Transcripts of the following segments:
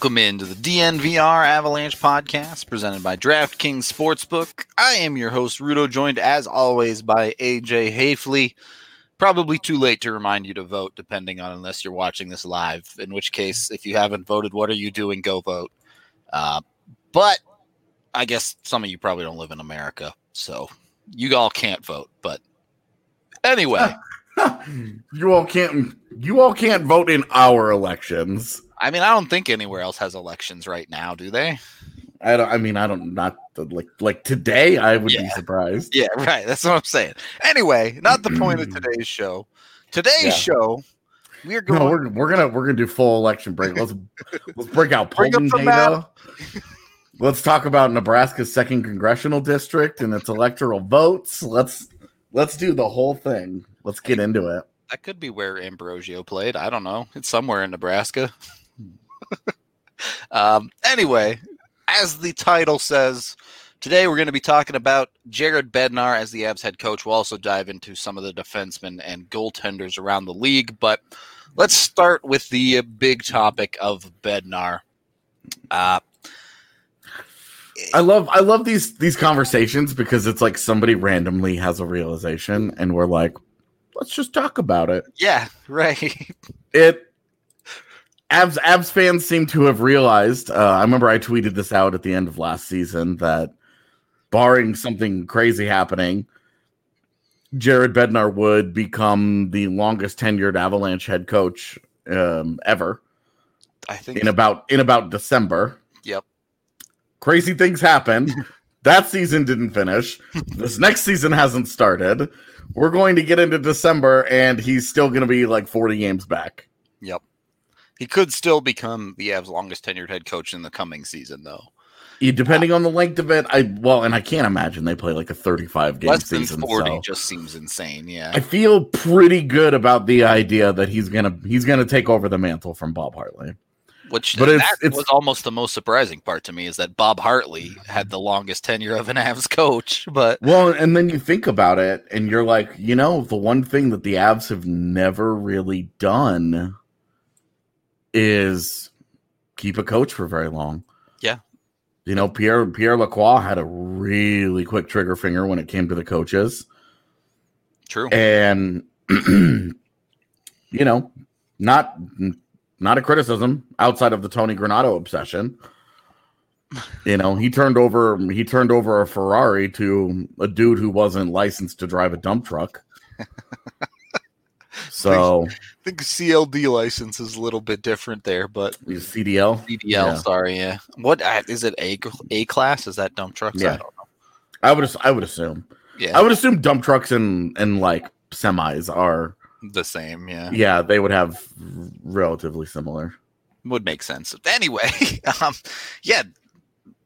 Welcome into the DNVR Avalanche podcast presented by DraftKings Sportsbook. I am your host, Rudo, joined as always by AJ Haefele. Probably too late to remind you to vote, depending on unless you're watching this live. In which case, if you haven't voted, what are you doing? Go vote. Uh, but I guess some of you probably don't live in America, so you all can't vote. But anyway, you all can't. You all can't vote in our elections. I mean, I don't think anywhere else has elections right now, do they? I don't. I mean, I don't. Not like like today. I would Yeah. be surprised. Yeah, right. That's what I'm saying. Anyway, not the point of today's show. Today's Yeah. show, we are going. No, we're we're gonna we're gonna do full election break. Let's let's break out polling data. Let's talk about Nebraska's second congressional district and its electoral votes. Let's let's do the whole thing. Let's get into it. that could be where Ambrosio played. I don't know. It's somewhere in Nebraska. um, anyway, as the title says, today we're going to be talking about Jared Bednar as the Abs head coach. We'll also dive into some of the defensemen and goaltenders around the league. But let's start with the big topic of Bednar. Uh, I love I love these these conversations because it's like somebody randomly has a realization and we're like, let's just talk about it. yeah, right. It Abs Abs fans seem to have realized. Uh, I remember I tweeted this out at the end of last season that, barring something crazy happening, Jared Bednar would become the longest tenured Avalanche head coach um, ever I think in about in about December. Yep. Crazy things happen. that season didn't finish. This next season hasn't started. We're going to get into December, and he's still going to be like 40 games back. Yep. He could still become the Avs' longest tenured head coach in the coming season, though. Yeah, depending uh, on the length of it, I well, and I can't imagine they play like a 35 game Less than season. 40 so just seems insane. Yeah. I feel pretty good about the idea that he's gonna he's gonna take over the mantle from Bob Hartley. Which but it's- that it's- was almost the most surprising part to me is that Bob Hartley had the longest tenure of an Avs coach. But Well, and then you think about it, and you're like, you know, the one thing that the Avs have never really done is keep a coach for very long. Yeah. You know, Pierre Pierre Lacroix had a really quick trigger finger when it came to the coaches. true. and you know not not a criticism outside of the tony granato obsession you know he turned over he turned over a ferrari to a dude who wasn't licensed to drive a dump truck so I think CLD license is a little bit different there, but cdl CDL, Yeah. sorry, yeah. What uh, it? A A class? Is that dump trucks? Yeah. I don't know. i would i would assume Yeah, i would assume dump trucks and and like semis are the same. Yeah, yeah they would have relatively similar would make sense. Anyway, um, yeah,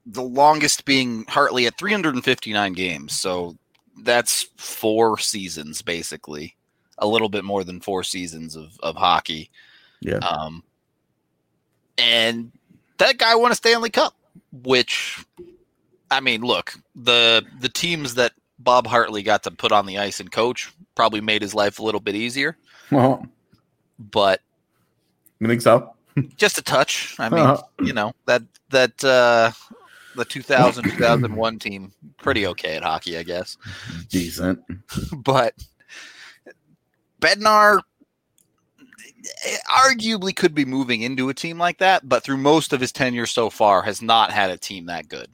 the longest being Hartley at 359 games. So that's four seasons, basically. A little bit more than four seasons of, of hockey. yeah Um, and that guy won a Stanley Cup, which, I mean, look the the teams that Bob Hartley got to put on the ice and coach, probably made his life a little bit easier. Well, But you think so? just a touch. I mean, Uh-huh. you know that that uh, the 2000 2001 team pretty okay at hockey, I guess. Decent. But Bednar arguably could be moving into a team like that, but through most of his tenure so far, has not had a team that good.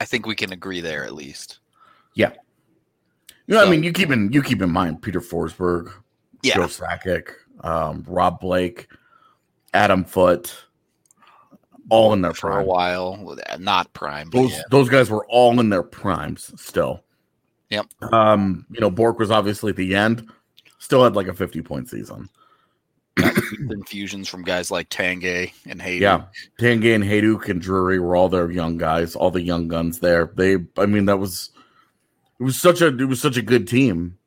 I think we can agree there at least. Yeah. You know, So- I mean, you keep in you keep in mind Peter Forsberg, Yeah, Joe Sakic, um, Rob Blake, Adam Foote, all in their for a while, not prime. Those yeah. those guys were all in their primes still. Yep. Um, you know, Bourque was obviously at the end, still had like a 50 point season. infusions from guys like Tanguay and Hejduk. Yeah. Tanguay and Hejduk and Drury were all their young guys, all the young guns there. They I mean, that was it was such a it was such a good team.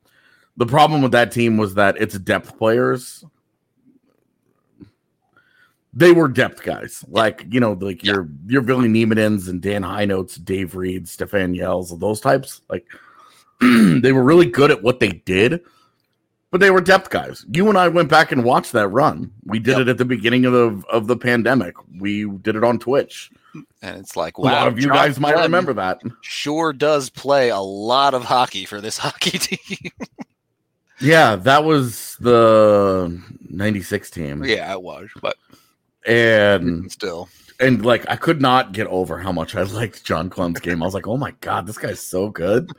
The problem with that team was that its depth players they were depth guys. Like, you know, like Yeah. your your Ville Nieminens and Dan Hinotes, Dave Reid, Stéphane Yelles, those types. Like they were really good at what they did, but they were depth guys. You and I went back and watched that run. We did Yep. it at the beginning of the of the pandemic. We did it on Twitch. And it's like, a lot of you John guys might Glenn remember that. Sure does play a lot of hockey for this hockey team. Yeah, that was the 96 team. yeah, it was, but And still. and like I could not get over how much I liked Jon Klemm's game. I was like, "Oh my god, this guy's so good."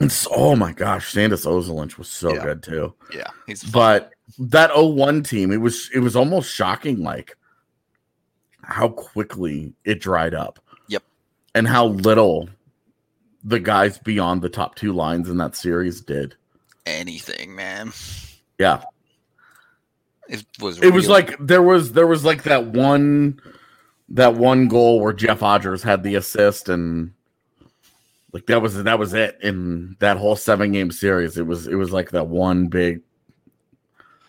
And so, oh my gosh, Sandis Ozolinsh was so Yeah. good too. Yeah, he's But that 01 team, it was it was almost shocking like how quickly it dried up. Yep. And how little the guys beyond the top two lines in that series did. anything, man. Yeah. It was. It was like there was there was like that one that one goal where Jeff Odgers had the assist and like that was that was it in that whole seven game series. It was it was like that one big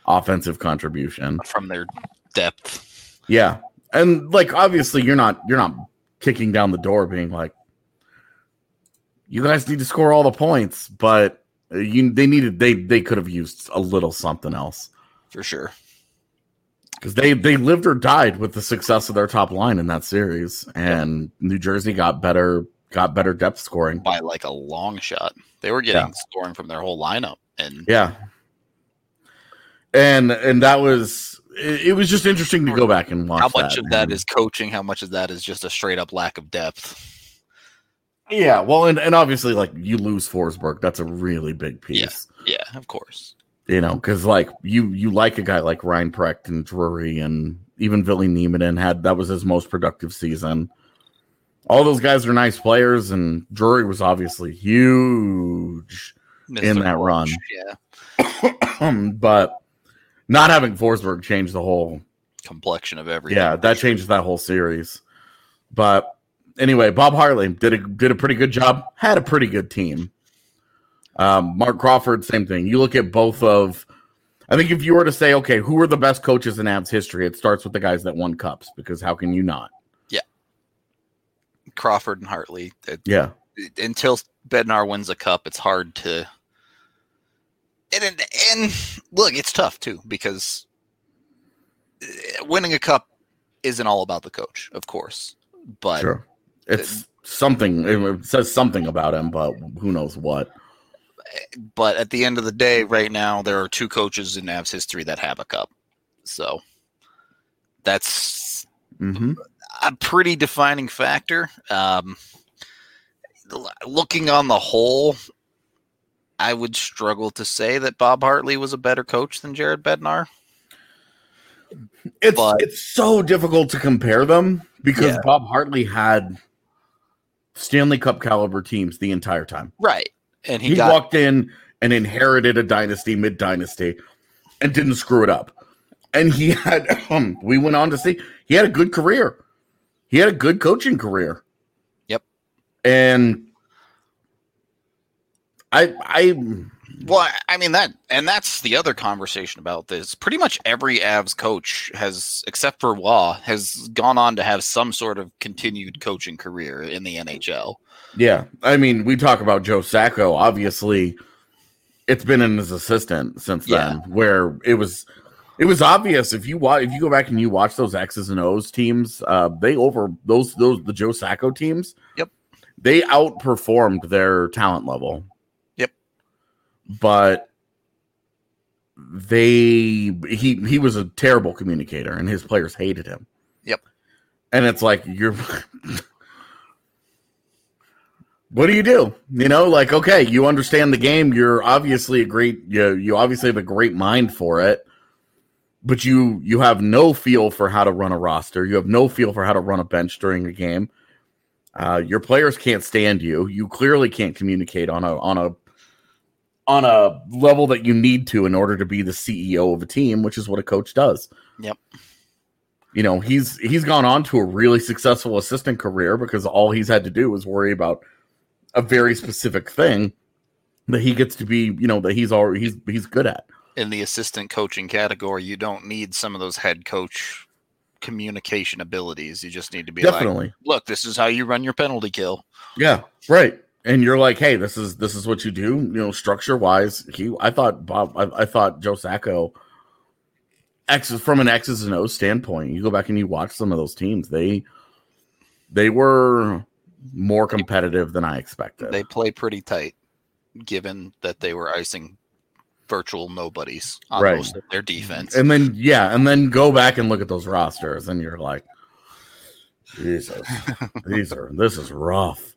offensive contribution. from their depth. Yeah. And like obviously you're not you're not kicking down the door being like you guys need to score all the points, but you they needed they they could have used a little something else. For sure. because they they lived or died with the success of their top line in that series, and New Jersey got better got better depth scoring. By like a long shot. They were getting scoring from their whole lineup. And Yeah, and and that was it, it was just interesting to go back and watch. how much of that is coaching? How much of that is just a straight up lack of depth? yeah? Well, and and obviously like you lose Forsberg, that's a really big piece. Yeah, of course. You know, because like you you like a guy like Ryan Precht and Drury and even Ville Nieminen had that was his most productive season. All those guys are nice players, and Drury was obviously huge. In Mr. that run. Yeah. but not having Forsberg changed the whole Complexion of everything. yeah, that changes that whole series. But anyway, Bob Hartley did a did a pretty good job, had a pretty good team. Um, Marc Crawford, same thing. You look at both of I think if you were to say, okay, who are the best coaches in Avs history, it starts with the guys that won cups, because how can you not? Crawford and Hartley. It- Yeah. until Bednar wins a cup, it's hard to. And, and, and look, it's tough too because uh, winning a cup isn't all about the coach, of course, but Sure. It's something it says something about him, but who knows what. but at the end of the day, right now there are two coaches in Avs history that have a cup, so that's hmm a pretty defining factor. Um, looking on the whole, I would struggle to say that Bob Hartley was a better coach than Jared Bednar. It's But- it's so difficult to compare them because Yeah. Bob Hartley had Stanley Cup caliber teams the entire time. Right. And he, He, got walked in and inherited a dynasty, mid dynasty, and didn't screw it up. And he had um, we went on to see he had a good career. He had a good coaching career. Yep. And I I Well, I- I mean that, and that's the other conversation about this. Pretty much every Avs coach has, except for Roy, has gone on to have some sort of continued coaching career in the NHL. Yeah, I mean, we talk about Joe Sacco. Obviously, it's been in his assistant since then, where it was it was obvious if you watch if you go back and you watch those X's and O's teams, uh, they over those those the Joe Sacco teams. Yep. they outperformed their talent level. Yep. but they he he was a terrible communicator, and his players hated him. Yep. and it's like you're what do you do? You know, like okay, you understand the game. You're obviously a great you, you obviously have a great mind for it, but you you have no feel for how to run a roster. You have no feel for how to run a bench during a game. Uh, your players can't stand you. You clearly can't communicate on a on a on a level that you need to in order to be the CEO of a team, which is what a coach does. Yep. You know, he's he's gone on to a really successful assistant career because all he's had to do was worry about a very specific thing that he gets to be, you know, that he's already he's he's good at. In the assistant coaching category, you don't need some of those head coach communication abilities. You just need to be like, look, this is how you run your penalty kill. Yeah, right. And you're like, hey, this is this is what you do. You know, structure wise. He, I thought Bob, I, I thought Joe Sacco, X from an X's and O's standpoint. You go back and you watch some of those teams. They they were more competitive than I expected. They play pretty tight, given that they were icing virtual nobodies on Right. most of their defense. and then yeah, and then go back and look at those rosters, and you're like, Jesus, these are this is rough.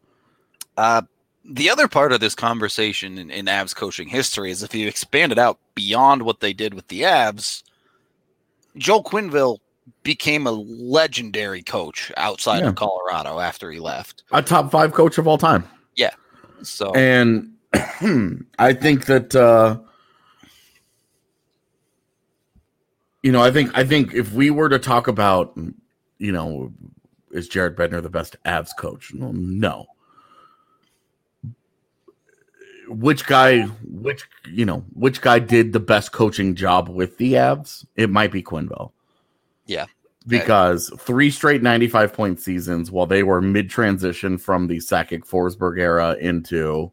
Uh, the other part of this conversation in, in Avs coaching history is if you expand it out beyond what they did with the Avs, Joel Quenneville became a legendary coach outside Yeah. of Colorado after he left. A top five coach of all time. Yeah. So And I think that uh you know, I think I think if we were to talk about, you know, is Jared Bednar the best Avs coach? Well, no. Which guy which you know, which guy did the best coaching job with the Avs? It might be Quenneville. Yeah. Because three straight 95 point seasons while they were mid transition from the Sakic Forsberg era into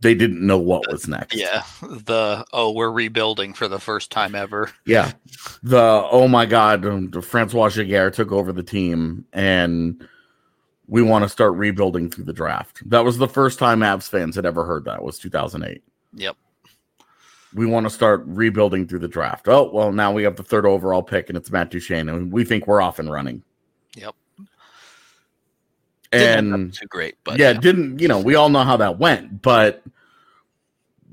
they didn't know what was next. yeah, the oh we're rebuilding for the first time ever. Yeah. The oh my god, um, Francois Giguere took over the team and we want to start rebuilding through the draft. That was the first time Avs fans had ever heard that was 2008. Yep. We want to start rebuilding through the draft. Oh, well, now we have the third overall pick and it's Matt Duchene and we think we're off and running. Yep. And too great, but yeah, it didn't you know? We all know how that went, but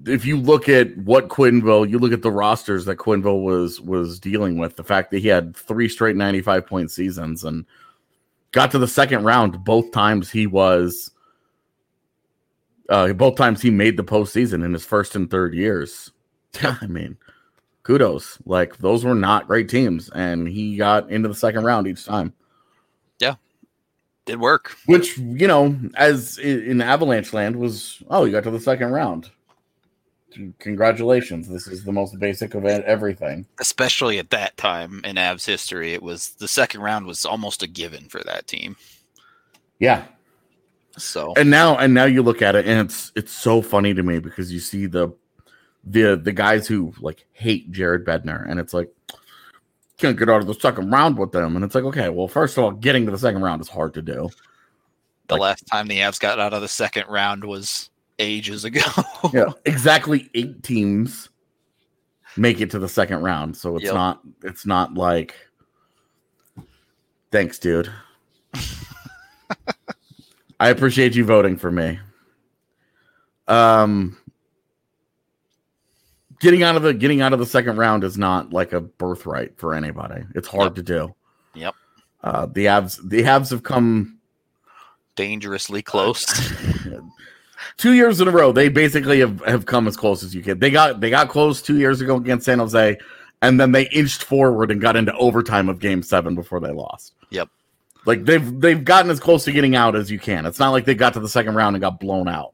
if you look at what Quenneville, you look at the rosters that Quenneville was was dealing with, the fact that he had three straight ninety five point seasons and got to the second round both times he was, uh, both times he made the postseason in his first and third years. I mean, kudos. Like those were not great teams, and he got into the second round each time did work. which you know as in avalanche land was oh you got to the second round. Congratulations. This is the most basic of everything. Especially at that time in Avs history, it was the second round was almost a given for that team. yeah. So. And now and now you look at it and it's it's so funny to me because you see the the the guys who like hate jared bednar and it's like can't get out of the second round with them. And it's like okay well first of all getting to the second round is hard to do. The like- last time the Avs got out of the second round was ages ago. yeah exactly eight teams make it to the second round. So it's Yep. not it's not like thanks dude. I appreciate you voting for me. Um getting out of the getting out of the second round is not like a birthright for anybody it's hard Yep. to do Yep. uh the abs the abs have come Dangerously close. two years in a row they basically have, have come as close as you can they got they got close two years ago against san jose and then they inched forward and got into overtime of game seven before they lost Yep. like they've they've gotten as close to getting out as you can it's not like they got to the second round and got blown out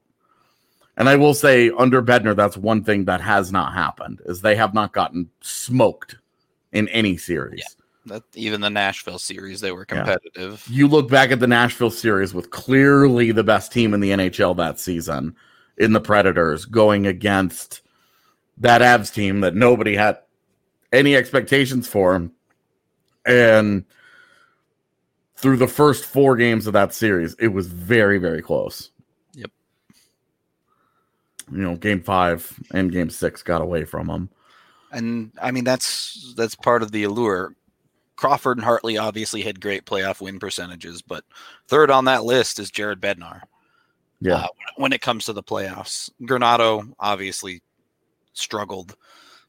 And I will say, under Bednar, that's one thing that has not happened is they have not gotten smoked in any series. Yeah. That, even the Nashville series, they were competitive. Yeah. You look back at the Nashville series with clearly the best team in the NHL that season in the Predators going against that Avs team that nobody had any expectations for. And through the first four games of that series, it was very, very close. You know, game five and game six got away from them. And I mean that's that's part of the allure. Crawford and Hartley obviously had great playoff win percentages, but third on that list is Jared Bednar. Yeah. Uh, when it comes to the playoffs, Granato obviously struggled.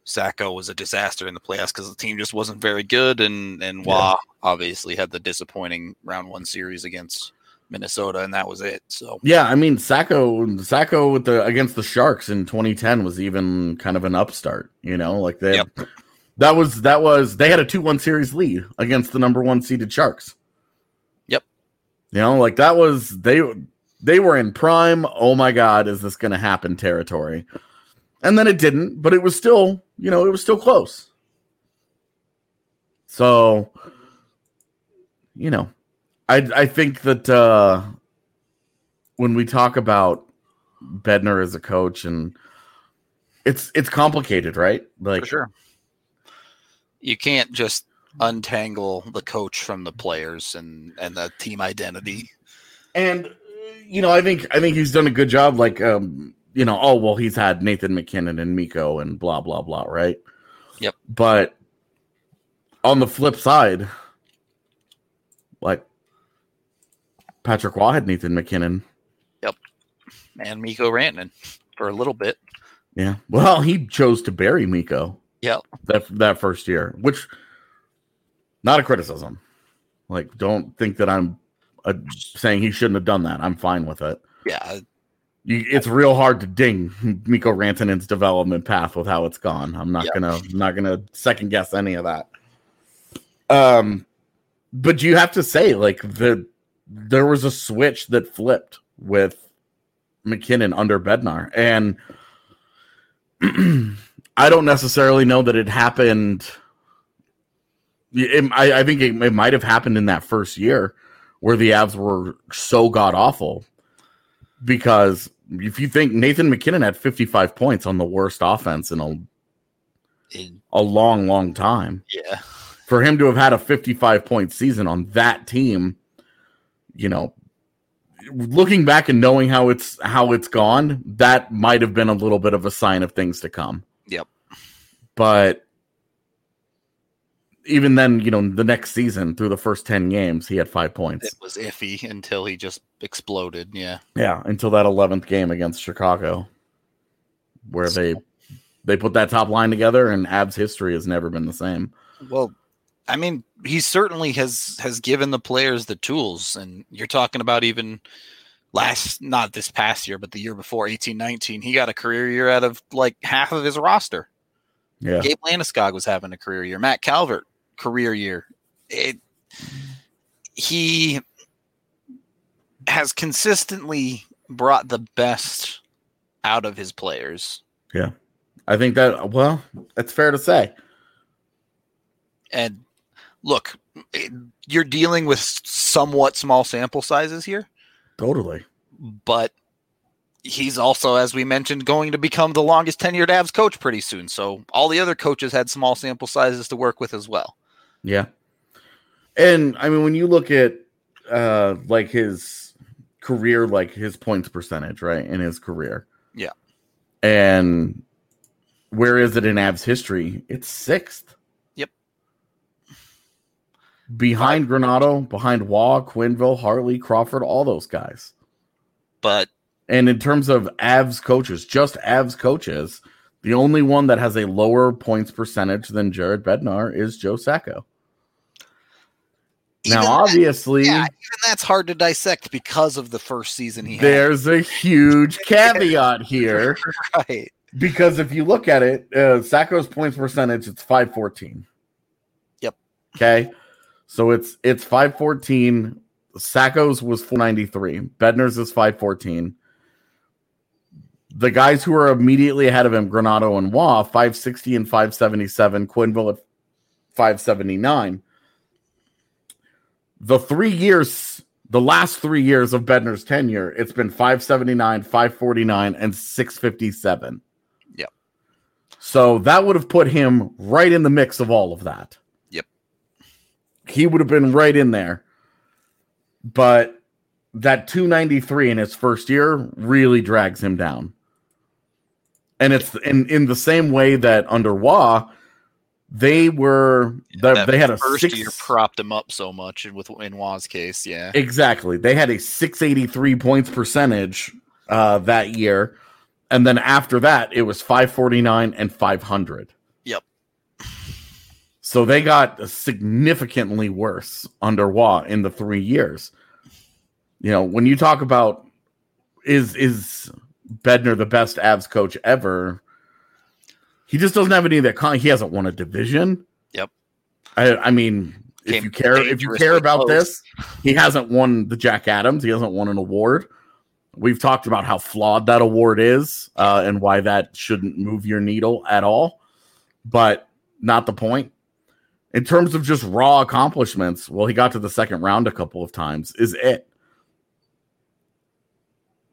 Sacco was a disaster in the playoffs because the team just wasn't very good, and and Roy yeah. obviously had the disappointing round one series against Minnesota, and that was it. So yeah, I mean Sacco Sacco with the against the Sharks in 2010 was even kind of an upstart. You know, like they yep. that was that was they had a two one series lead against the number one seeded Sharks. Yep. You know, like that was they they were in prime. Oh my God, is this going to happen? Territory, and then it didn't, but it was still you know, it was still close. So, you know, I I think that uh when we talk about Bednar as a coach and it's it's complicated, right? Like For sure. You can't just untangle the coach from the players and and the team identity. And you know, I think I think he's done a good job like um you know, oh well, he's had Nathan MacKinnon and Mikko and blah blah blah, right? Yep. But on the flip side, like Patrick Roy had Nathan MacKinnon. Yep. And Mikko Rantanen for a little bit. Yeah. Well, he chose to bury Mikko. Yep. That that first year, which not a criticism. Like, don't think that I'm uh, saying he shouldn't have done that. I'm fine with it. Yeah, you, it's real hard to ding Mikko Rantanen's development path with how it's gone. I'm not yep. gonna I'm not gonna second guess any of that. Um, but you have to say like the there was a switch that flipped with MacKinnon under Bednar, and I don't necessarily know that it happened. It, I, I think it, it might have happened in that first year where the Avs were so god awful because if you think Nathan MacKinnon had 55 points on the worst offense in a in, a long, long time. Yeah. For him to have had a 55 point season on that team, you know, looking back and knowing how it's how it's gone, that might have been a little bit of a sign of things to come. Yep. But even then, you know, the next season through the first 10 games, he had five points. It was iffy until he just exploded. Yeah. Yeah. Until that 11th game against Chicago, where they they put that top line together and Avs history has never been the same. Well, I mean, he certainly has has given the players the tools. And you're talking about even last not this past year, but the year before, 18 19, he got a career year out of like half of his roster. Yeah. Gabe Landeskog was having a career year. Matt Calvert career year. It, he has consistently brought the best out of his players. Yeah. I think that, well, that's fair to say. And look, you're dealing with somewhat small sample sizes here. Totally. But he's also, as we mentioned, going to become the longest tenured Avs coach pretty soon. So all the other coaches had small sample sizes to work with as well. Yeah. And I mean, when you look at uh like his career, like his points percentage, right, in his career. Yeah. And where is it in Avs history? It's sixth. Behind but, Granato, behind Roy, Quenneville, Hartley, Crawford, all those guys. But and in terms of Avs coaches, just Avs coaches, the only one that has a lower points percentage than Jared Bednar is Joe Sacco. Even now, obviously, yeah, even that's hard to dissect because of the first season he There's a huge caveat here. right. Because if you look at it, uh, Sacco's points percentage, it's 514. Yep. Okay. So it's it's 514. Sacco's was 493. Bednar's is 514. The guys who are immediately ahead of him, Granato and Roy, 560 and 577, Quenneville at 579. The three years, the last three years of Bednar's tenure, it's been 579, 549, and 657. Yep. So that would have put him right in the mix of all of that. He would have been right in there. But that 293 in his first year really drags him down. And it's in, in the same way that under Roy, they were the, That they had a first six, year propped him up so much with in Roy's case, yeah. exactly. They had a 683 points percentage uh, that year, and then after that, it was 549 and 500. So they got significantly worse under Roy in the three years. You know, when you talk about is is Bednar the best Avs coach ever? He just doesn't have any of that. Con- he hasn't won a division. Yep. I, I mean, if you care, if you care about close. this, he hasn't won the Jack Adams. He hasn't won an award. We've talked about how flawed that award is uh, and why that shouldn't move your needle at all, but not the point. In terms of just raw accomplishments, well, he got to the second round a couple of times. Is it?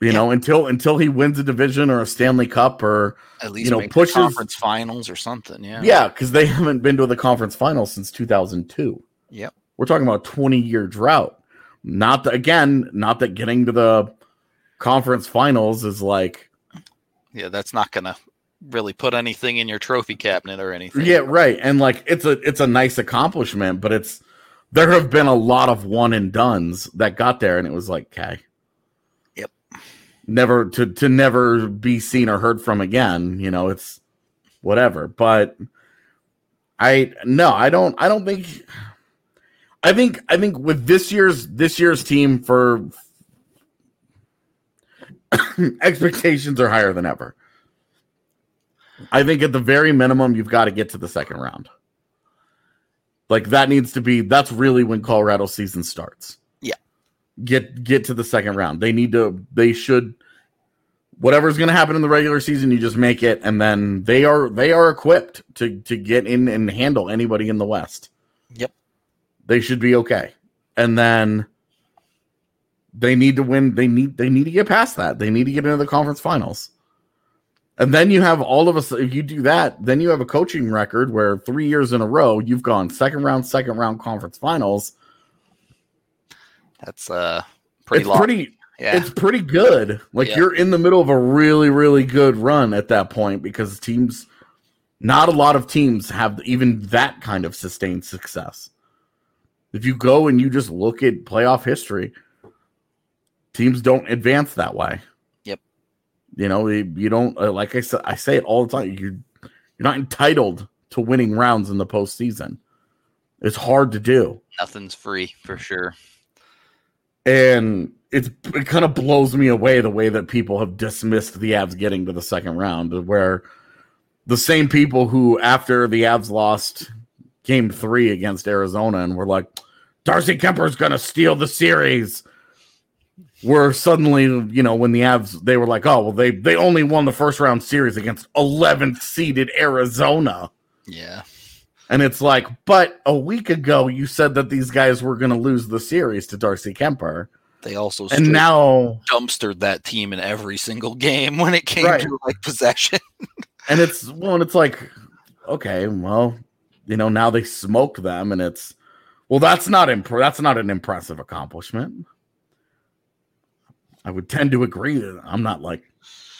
You know, until until he wins a division or a Stanley Cup or At least you know, pushes- the conference finals or something, yeah. yeah, because they haven't been to the conference finals since 2002. Yep. We're talking about 20 year drought. Not that again, not that getting to the conference finals is like Yeah, that's not gonna really put anything in your trophy cabinet or anything. yeah, right. And like it's a it's a nice accomplishment, but it's there have been a lot of one and duns that got there and it was like, okay. Yep. Never to to never be seen or heard from again, you know, it's whatever. But I no, I don't I don't think I think I think with this year's this year's team for expectations are higher than ever. I think at the very minimum you've got to get to the second round. Like that needs to be that's really when Colorado season starts. Yeah. Get get to the second round. They need to they should whatever's going to happen in the regular season you just make it and then they are they are equipped to to get in and handle anybody in the West. Yep. They should be okay. And then they need to win they need they need to get past that. They need to get into the conference finals. And then you have all of us. If you do that, then you have a coaching record where three years in a row you've gone second round, second round conference finals. That's uh pretty it's long. pretty. yeah. It's pretty good. Like Yeah. you're in the middle of a really, really good run at that point because teams, not a lot of teams have even that kind of sustained success. If you go and you just look at playoff history, teams don't advance that way. You know, you, you don't uh, like I said. I say it all the time. You you're not entitled to winning rounds in the postseason. It's hard to do Nothing's free for sure. and it's it kind of blows me away the way that people have dismissed the Avs getting to the second round, where the same people who after the Avs lost game three against Arizona and were like, Darcy Kuemper's gonna steal the series. Were suddenly, you know, when the Avs they were like, oh well, they they only won the first round series against 11th seeded Arizona. Yeah. And it's like, but a week ago you said that these guys were going to lose the series to Darcy Kuemper, They also and now dumpstered that team in every single game when it came Right. to like possession. and it's well, and it's like, okay, well, you know, now they smoked them, and it's well, that's not imp- that's not an impressive accomplishment. I would tend to agree I'm not like,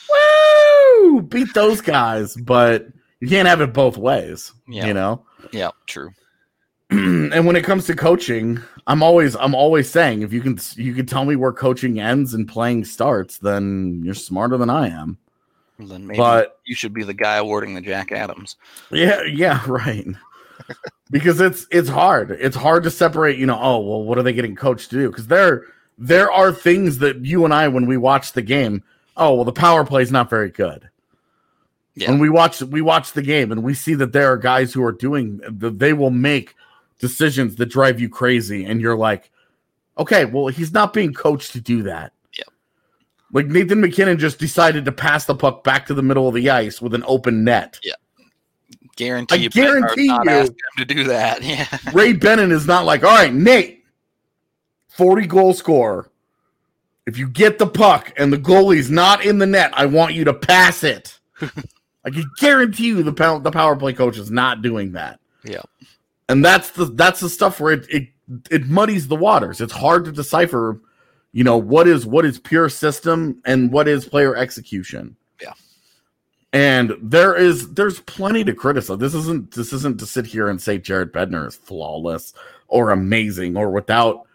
woo, beat those guys, but you can't have it both ways, Yeah. you know. yeah, true. and when it comes to coaching, I'm always I'm always saying if you can you can tell me where coaching ends and playing starts, then you're smarter than I am. Well, Then maybe But you should be the guy awarding the Jack Adams. Yeah, yeah, right. because it's it's hard. It's hard to separate, you know, oh, well, what are they getting coached to do? Because there there are things that you and I when we watch the game, oh, well, the power play is not very good. Yeah. When we watch we watch the game and we see that there are guys who are doing that they will make decisions that drive you crazy, and you're like, okay, well, he's not being coached to do that. Like Nathan MacKinnon just decided to pass the puck back to the middle of the ice with an open net. Yeah. Guarantee I you, guarantee not you- him to do that. Yeah. Ray Bennett is not like, all right, Nate, 40 goal scorer. If you get the puck and the goalie's not in the net, I want you to pass it. I can guarantee you the pow- the power play coach is not doing that. Yeah. And that's the that's the stuff where it, it it muddies the waters. It's hard to decipher, you know, what is what is pure system and what is player execution. Yeah. And there is there's plenty to criticize. This isn't this isn't to sit here and say Jared Bednar is flawless or amazing or without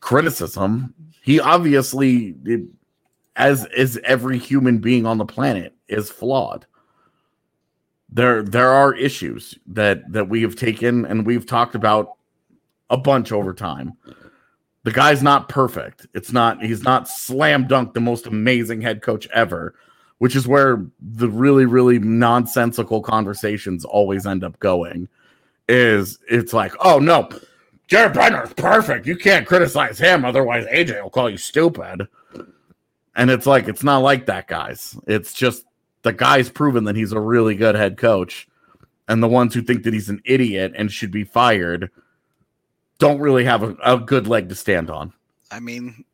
criticism. He obviously, as is every human being on the planet, is flawed. There there are issues that that we have taken and we've talked about a bunch over time. The guy's not perfect. It's not he's not slam dunk the most amazing head coach ever, which is where the really really nonsensical conversations always end up going. Is it's like, "Oh no, Jared Bednar's perfect. You can't criticize him, otherwise AJ will call you stupid." And it's like it's not like that, guys. It's just the guy's proven that he's a really good head coach, and the ones who think that he's an idiot and should be fired don't really have a, a good leg to stand on. I mean,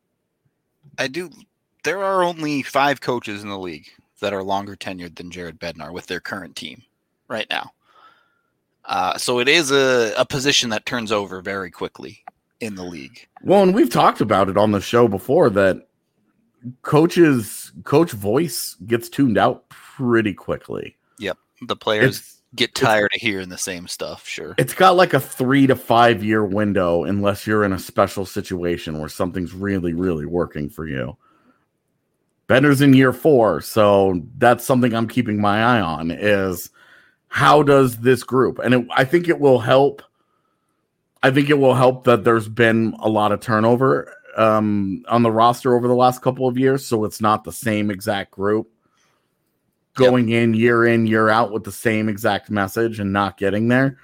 I do. There are only five coaches in the league that are longer tenured than Jared Bednar with their current team right now. Uh, so it is a, a position that turns over very quickly in the league. Well, and we've talked about it on the show before that coaches coach voice gets tuned out pretty quickly. Yep. The players It's get tired of hearing the same stuff. Sure. it's got like a three to five year window unless you're in a special situation where something's really, really working for you. Bednar's in year four, so that's something I'm keeping my eye on is how does this group and it, I think it will help. I think it will help that there's been a lot of turnover um, on the roster over the last couple of years, so it's not the same exact group going in year in year out with the same exact message and not getting there.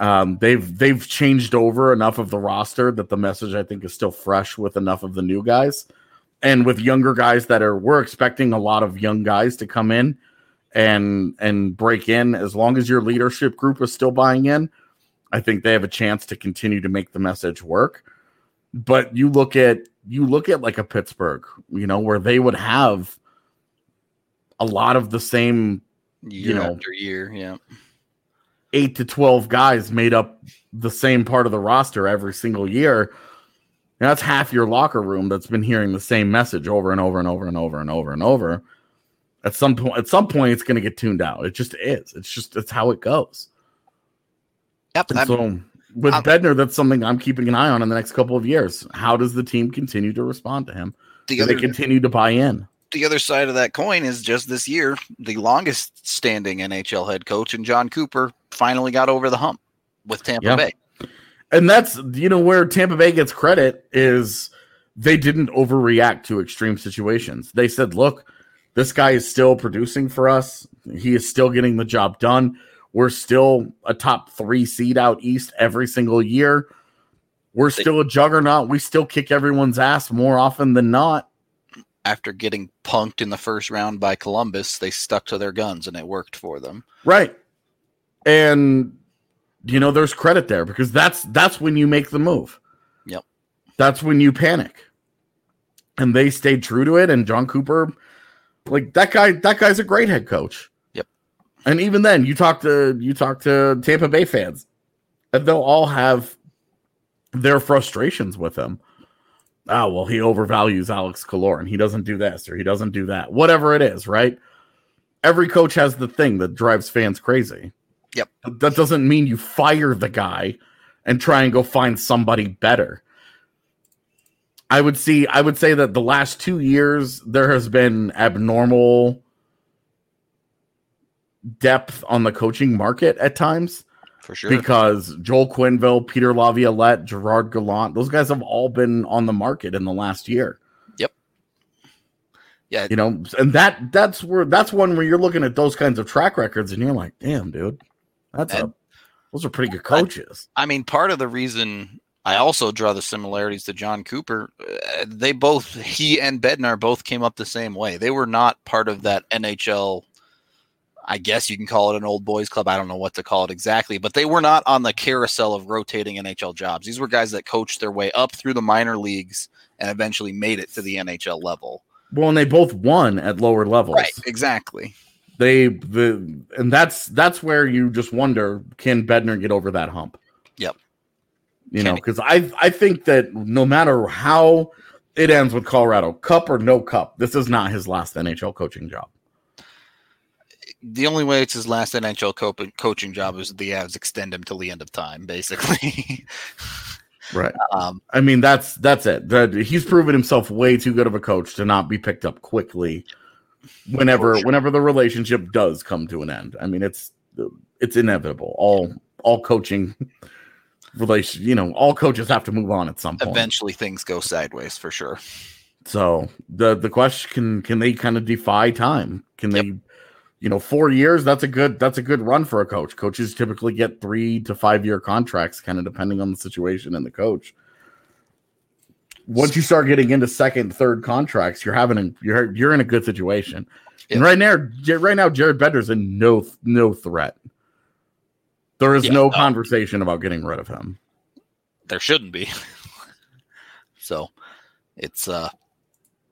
Um, they've they've changed over enough of the roster that the message I think is still fresh with enough of the new guys, and with younger guys that are we're expecting a lot of young guys to come in and and break in. As long as your leadership group is still buying in, I think they have a chance to continue to make the message work. But you look at you look at like a Pittsburgh, you know, where they would have a lot of the same Year know, after year. Yeah. eight to 12 guys made up the same part of the roster every single year. And that's half your locker room that's been hearing the same message over and over and over and over and over and over. At some point, at some point, it's going to get tuned out. It just is. It's just it's how it goes. Yep. So with I'm- Bednar, that's something I'm keeping an eye on in the next couple of years. How does the team continue to respond to him? the Do they continue to buy in? the other side of that coin is just this year, the longest standing NHL head coach and Jon Cooper finally got over the hump with Tampa Yeah. Bay. And that's you know where Tampa Bay gets credit is they didn't overreact to extreme situations. They said, "Look, this guy is still producing for us. He is still getting the job done. We're still a top 3 seed out east every single year. We're still a juggernaut. We still kick everyone's ass more often than not." After getting punked in the first round by Columbus, they stuck to their guns and it worked for them. Right. And you know, there's credit there because that's that's when you make the move. Yep. That's when you panic. And they stayed true to it. And Jon Cooper, like that guy, that guy's a great head coach. Yep. And even then, you talk to you talk to Tampa Bay fans, and they'll all have their frustrations with him. Oh, well, he overvalues Alex Killorn. He doesn't do this or he doesn't do that. Whatever it is, right? Every coach has the thing that drives fans crazy. Yep. That doesn't mean you fire the guy and try and go find somebody better. I would see I would say that the last 2 years there has been abnormal depth on the coaching market at times For sure. because Joel Quenneville, Peter Laviolette, Gerard Gallant, those guys have all been on the market in the last year. Yep. Yeah. You know, and that that's where that's one where you're looking at those kinds of track records and you're like, damn, dude, that's a those are pretty good coaches. I mean, part of the reason I also draw the similarities to Jon Cooper, uh, they both he and Bednar both came up the same way. They were not part of that NHL. I guess you can call it an old boys club. I don't know what to call it exactly, but they were not on the carousel of rotating NHL jobs. These were guys that coached their way up through the minor leagues and eventually made it to the NHL level. Well, and they both won at lower levels. Right, exactly. They the and that's that's where you just wonder can Bednar get over that hump? Yep. You know, because I I think that no matter how it ends with Colorado, cup or no cup, this is not his last NHL coaching job. The only way it's his last NHL co- coaching job is the Avs extend him till the end of time, basically. Right. um, I mean, that's that's it. That he's proven himself way too good of a coach to not be picked up quickly whenever sure. whenever the relationship does come to an end. I mean, it's it's inevitable. All all coaching relation, you know, all coaches have to move on at some point. eventually, things go sideways for sure. So the the question can can they kind of defy time? Can they you know, four years, that's a good that's a good run for a coach. Coaches typically get three to five year contracts, kind of depending on the situation and the coach. Once you start getting into second, third contracts, you're having a you're you're in a good situation. And right now, right now, Jared Bednar's in no no threat. There is Yeah, no no. conversation about getting rid of him. there shouldn't be. so it's uh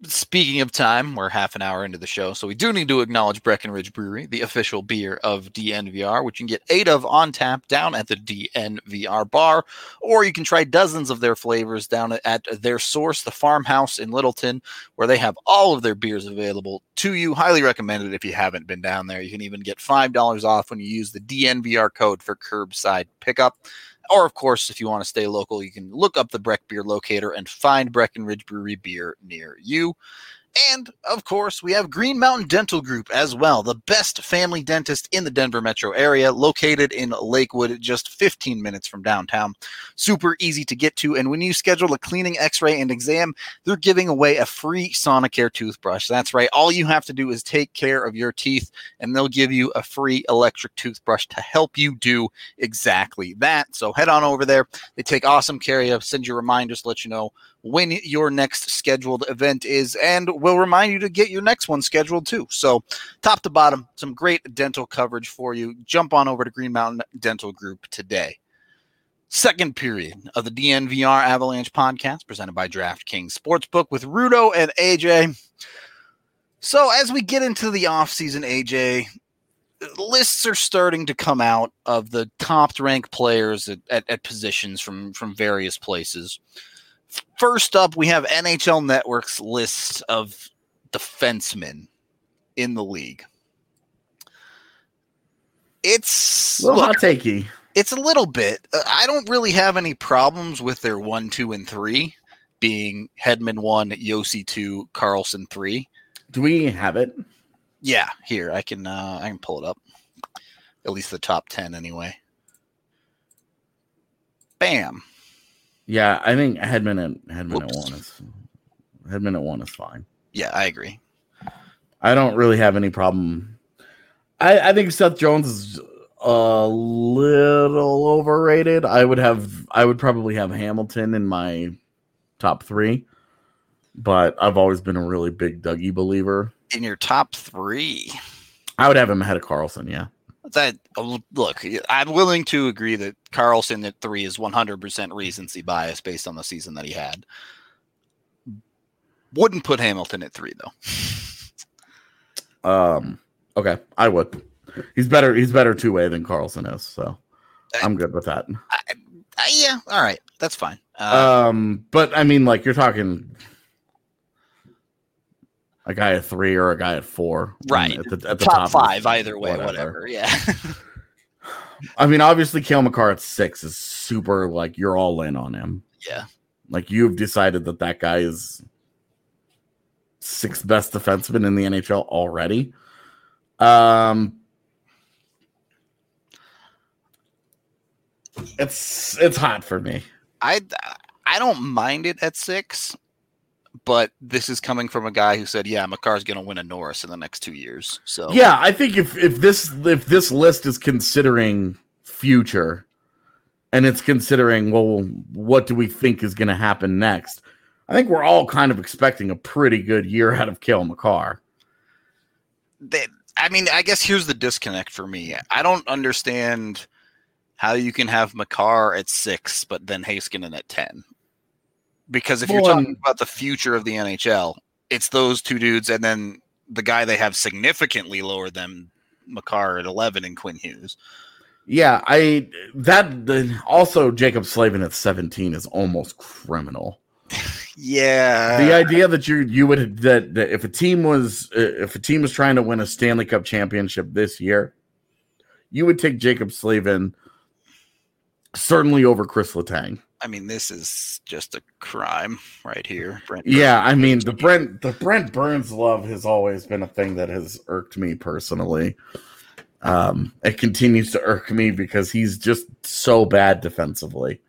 speaking of time, we're half an hour into the show, so we do need to acknowledge Breckenridge Brewery, the official beer of DNVR, which you can get eight of on tap down at the DNVR bar, or you can try dozens of their flavors down at their source, the farmhouse in Littleton, where they have all of their beers available to you. Highly recommended if you haven't been down there. You can even get $5 off when you use the DNVR code for curbside pickup. Or, of course, if you want to stay local, you can look up the Breck Beer Locator and find Breckenridge Brewery beer near you. And, of course, we have Green Mountain Dental Group as well, the best family dentist in the Denver metro area, located in Lakewood, just 15 minutes from downtown. Super easy to get to. And when you schedule a cleaning, x ray, and exam, they're giving away a free Sonicare toothbrush. That's right. All you have to do is take care of your teeth, and they'll give you a free electric toothbrush to help you do exactly that. So head on over there. They take awesome care of you, send you reminders, let you know when your next scheduled event is, and we'll remind you to get your next one scheduled too. So, top to bottom, some great dental coverage for you. Jump on over to Green Mountain Dental Group today. Second period of the DNVR Avalanche podcast presented by DraftKings Sportsbook with Rudo and AJ. So, as we get into the offseason, AJ, lists are starting to come out of the top ranked players at, at, at positions from, from various places. First up, we have NHL Network's list of defensemen in the league. It's A little look, hot takey. it's a little bit. Uh, I don't really have any problems with their one, two, and three being Hedman one, Josi two, Carlson three. Do we have it? Yeah, here I can uh, I can pull it up. At least the top ten anyway. Bam. Yeah, I think Hedman at Hedman at one is Hedman at one is fine. Yeah, I agree. I don't really have any problem. I, I think Seth Jones is a little overrated. I would have I would probably have Hamilton in my top three, but I've always been a really big Dougie believer. In your top three, I would have him ahead of Carlson. Yeah, that uh, look, I'm willing to agree that Carlson at three is 100% recency bias based on the season that he had. Wouldn't put Hamilton at three though. um, okay, I would. He's better. He's better two way than Carlson is. So I'm good with that. Uh, yeah, all right, that's fine. Uh, Um, but I mean, like you're talking a guy at three or a guy at four, Right. At the, at the top, top five, the- either way, whatever. Yeah, I mean, obviously, Cale Makar at six is super. Like you're all in on him. yeah. Like you've decided that that guy is sixth best defenseman in the NHL already. Um, it's it's hot for me. I I don't mind it at six, but this is coming from a guy who said, "Yeah, Makar's going to win a Norris in the next two years." So Yeah, I think if if this if this list is considering future and it's considering well what do we think is going to happen next? I think we're all kind of expecting a pretty good year out of Cale Makar. They, I mean, I guess here's the disconnect for me. I don't understand how you can have Makar at six, but then Heiskanen at ten. Because if you're talking about the future of the NHL, it's those two dudes, and then the guy they have significantly lower than Makar at eleven and Quinn Hughes. Yeah, I that the, also Jaccob Slavin at 17 is almost criminal. Yeah, the idea that you you would that, that if a team was uh, if a team was trying to win a Stanley Cup championship this year, you would take Jaccob Slavin certainly over Chris Letang. I mean, this is just a crime right here. Brent Yeah, I mean the Brent the Brent Burns love has always been a thing that has irked me personally. Um, it continues to irk me because he's just so bad defensively.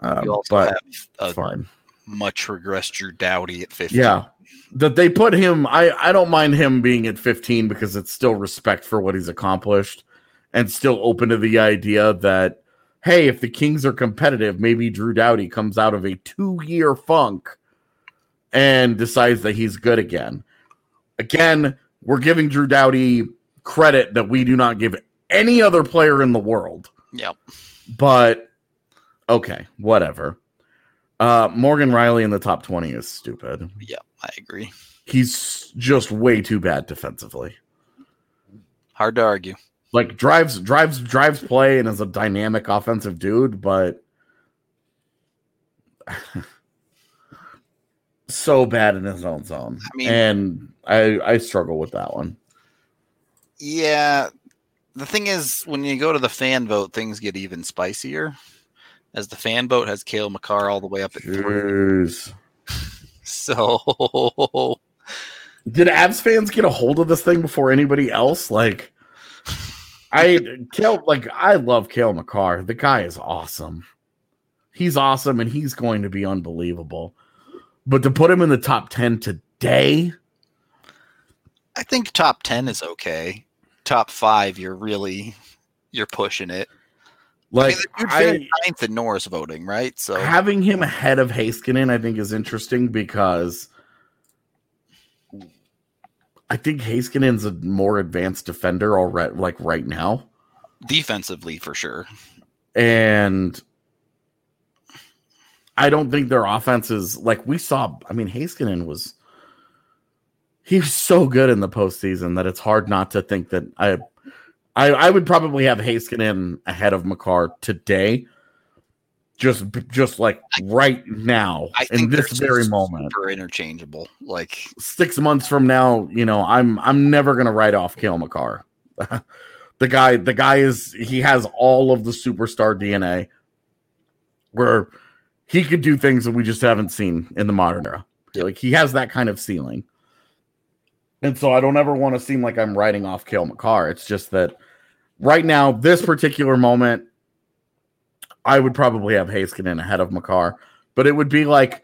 Um, but have fine. much regressed Drew Doughty at 15. Yeah. That they put him I I don't mind him being at 15 because it's still respect for what he's accomplished and still open to the idea that hey, if the Kings are competitive, maybe Drew Doughty comes out of a 2-year funk and decides that he's good again. Again, we're giving Drew Doughty credit that we do not give any other player in the world Yep. but okay, whatever. Uh, Morgan Rielly in the top 20 is stupid. Yep. I agree. He's just way too bad defensively. Hard to argue. Like drives, drives, drives play and is a dynamic offensive dude, but so bad in his own zone. I mean- and I I struggle with that one. Yeah. The thing is, when you go to the fan vote, things get even spicier. As the fan vote has Cale Makar all the way up at three. So Did Avs fans get a hold of this thing before anybody else? Like, I Cale, like I love Cale Makar. The guy is awesome. He's awesome, and he's going to be unbelievable. But to put him in the top ten today, I think top 10 is okay. Top five, you're really you're pushing it. I like mean, I, ninth in Norris voting, right? So having him ahead of Heiskanen, I think is interesting because I think Heiskanen's a more advanced defender already, like right now. defensively for sure. and I don't think their offense is like we saw. I mean, Heiskanen was he was so good in the postseason that it's hard not to think that I I, I would probably have Heiskanen ahead of Makar today. Just just like right now I in this very super moment. interchangeable. Like Six months from now, you know, I'm I'm never gonna write off Cale Makar. the guy, the guy is he has all of the superstar DNA where he could do things that we just haven't seen in the modern era. Like he has that kind of ceiling. And so I don't ever want to seem like I'm writing off Cale Makar. It's just that right now, this particular moment, I would probably have Heiskanen ahead of Makar, but it would be like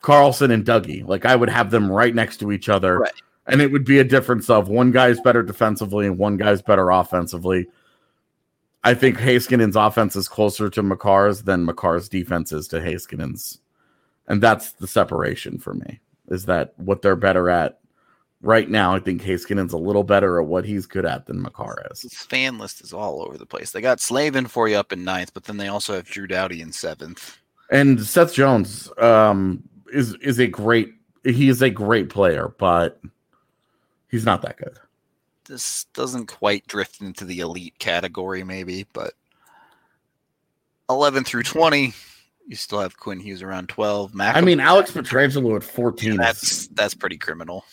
Carlson and Dougie. Like I would have them right next to each other. Right. And it would be a difference of one guy's better defensively and one guy's better offensively. I think Heiskanen's offense is closer to Makar's than Makar's defense is to Heiskanen's. And that's the separation for me. Is that what they're better at right now? I think Heiskanen's a little better at what he's good at than Makar is. this fan list is all over the place. They got Slavin for you up in ninth, but then they also have Drew Doughty in seventh. And Seth Jones um, is is a great he is a great player, but he's not that good. This doesn't quite drift into the elite category, maybe, but 11 through 20, you still have Quinn Hughes around 12. Mac, I mean, Alex Pietrangelo at 14 is that's that's pretty criminal.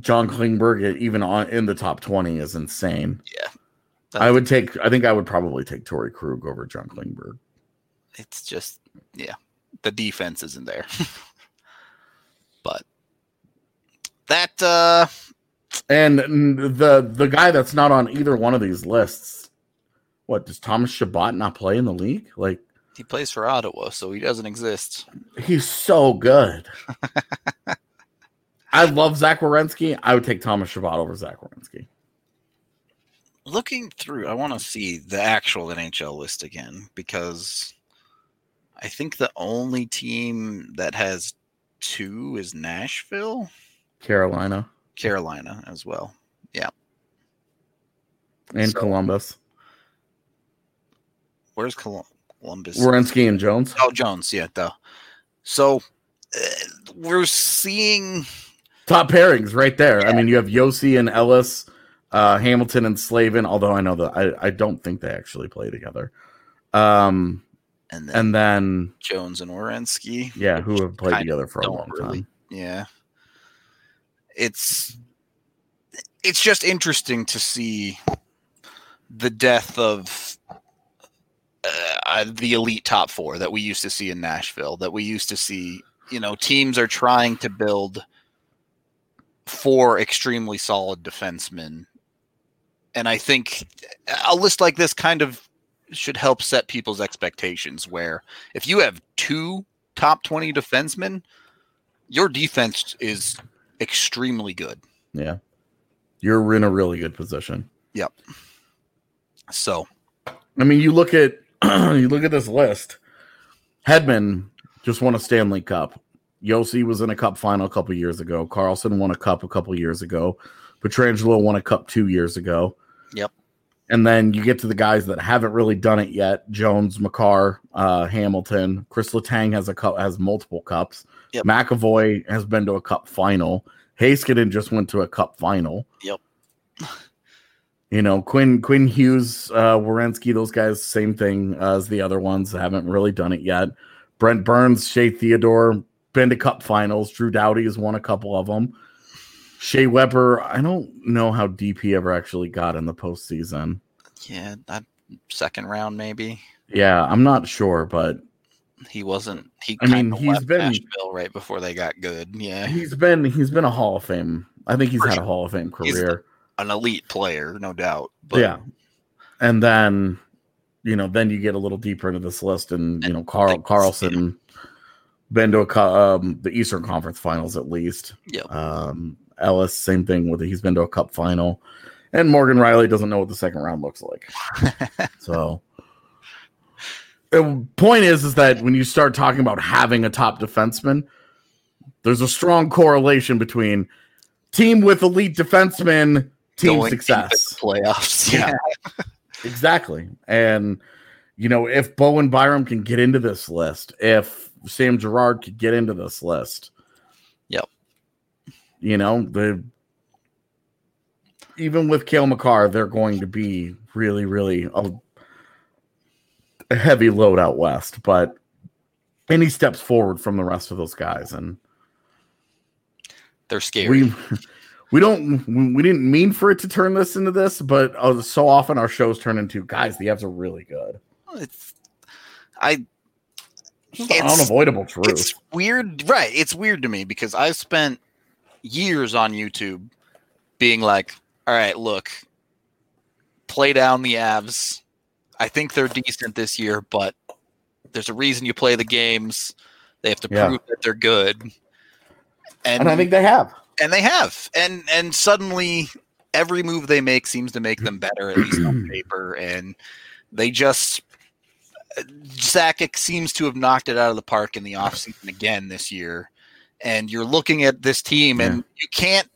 John Klingberg even on in the top 20 is insane. Yeah, I would take I think I would probably take Torey Krug over John Klingberg. It's just, yeah, the defense isn't there. but that, uh, And the the guy that's not on either one of these lists, what does Thomas Chabot not play in the league? Like he plays for Ottawa, so he doesn't exist. he's so good. I love Zach Werenski. I would take Thomas Chabot over Zach Werenski. Looking through, I want to see the actual NHL list again because I think the only team that has two is Nashville, Carolina Carolina as well. Yeah, and So- Columbus. Where's Colum- Columbus? Werenski and Jones. oh, Jones. Yeah, though. So uh, we're seeing. Top pairings right there. I mean, you have Josi and Ellis, uh, Hamilton and Slavin. Although I know that I, I don't think they actually play together. Um, And then and then Jones and Werenski. yeah, who have played together for a long really. time. Yeah. It's it's just interesting to see the death of uh, the elite top four that we used to see in Nashville, that we used to see, you know, teams are trying to build four extremely solid defensemen. And I think a list like this kind of should help set people's expectations where if you have two top 20 defensemen, your defense is extremely good. Yeah, you're in a really good position. Yep. So, I mean, you look at you look at this list. Hedman just won a Stanley Cup. Josi was in a cup final a couple years ago. Carlson won a cup a couple years ago. Pietrangelo won a cup two years ago. Yep. And then you get to the guys that haven't really done it yet: Jones, Makar, uh, Hamilton. Chris Letang has a cup, has multiple cups. Yep. McAvoy has been to a cup final. Heiskanen just went to a cup final. Yep. You know, Quinn Quinn Hughes, uh Werenski, those guys, same thing as the other ones, haven't really done it yet. Brent Burns, Shea Theodore, been to cup finals. Drew Doughty has won a couple of them. Shea Weber, I don't know how deep he ever actually got in the postseason. yeah, that second round maybe. Yeah, I'm not sure, but He wasn't he I mean, he's been- Nashville right before they got good. Yeah. he's been he's been a Hall of Fame. I think he's For had a. Hall of Fame career. An elite player, no doubt. But yeah. And then, you know, then you get a little deeper into this list, and you know, Carl Carlson been to a, um, the Eastern Conference Finals at least. Yep. Um, Ellis, same thing with he's been to a Cup final, and Morgan Rielly doesn't know what the second round looks like. so, the point is, is that when you start talking about having a top defenseman, there's a strong correlation between team with elite defensemen, team going success. playoffs. Yeah. Yeah. Exactly. And you know, if Bowen Byram can get into this list, if Sam Girard could get into this list. Yep. You know, the even with Cale Makar, they're going to be really, really a, a heavy load out west, but any steps forward from the rest of those guys and They're scary. we we don't we didn't mean for it to turn this into this, but uh, so often our shows turn into guys. The Avs are really good. it's I It's an unavoidable truth. it's weird right it's weird to me because i've spent years on youtube being like all right look play down the avs i think they're decent this year but there's a reason you play the games they have to Yeah. prove that they're good and, and I think they have. and they have and and suddenly every move they make seems to make them better at least on paper and they just Sakic seems to have knocked it out of the park in the offseason again this year and you're looking at this team and you can't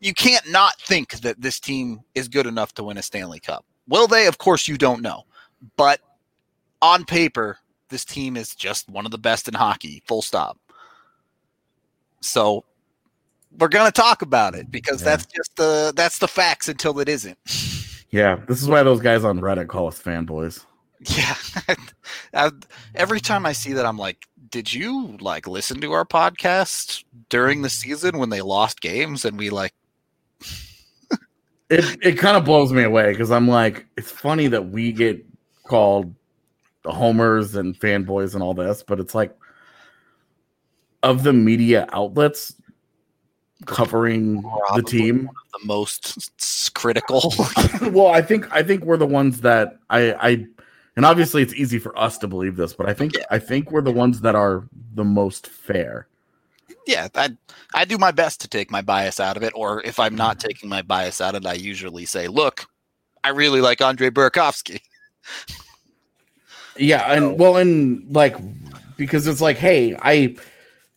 you can't not think that this team is good enough to win a Stanley Cup. Will they? Of course you don't know. But on paper, this team is just one of the best in hockey, full stop. So we're going to talk about it because Yeah. that's just the that's the facts until it isn't. Yeah, this is why those guys on Reddit call us fanboys. Yeah. I, every time I see that I'm like, did you like listen to our podcast during the season when they lost games and we like It it kind of blows me away because I'm like, it's funny that we get called the homers and fanboys and all this, but it's like of the media outlets covering the team. the most critical? well, I think I think we're the ones that I I and obviously it's easy for us to believe this, but I think Yeah. I think we're the ones that are the most fair. yeah, I I do my best to take my bias out of it, or if I'm not mm-hmm. taking my bias out of it, I usually say, "Look, I really like Andre Burakovsky." Yeah, and well, and like because it's like, hey, I